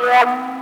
Yeah.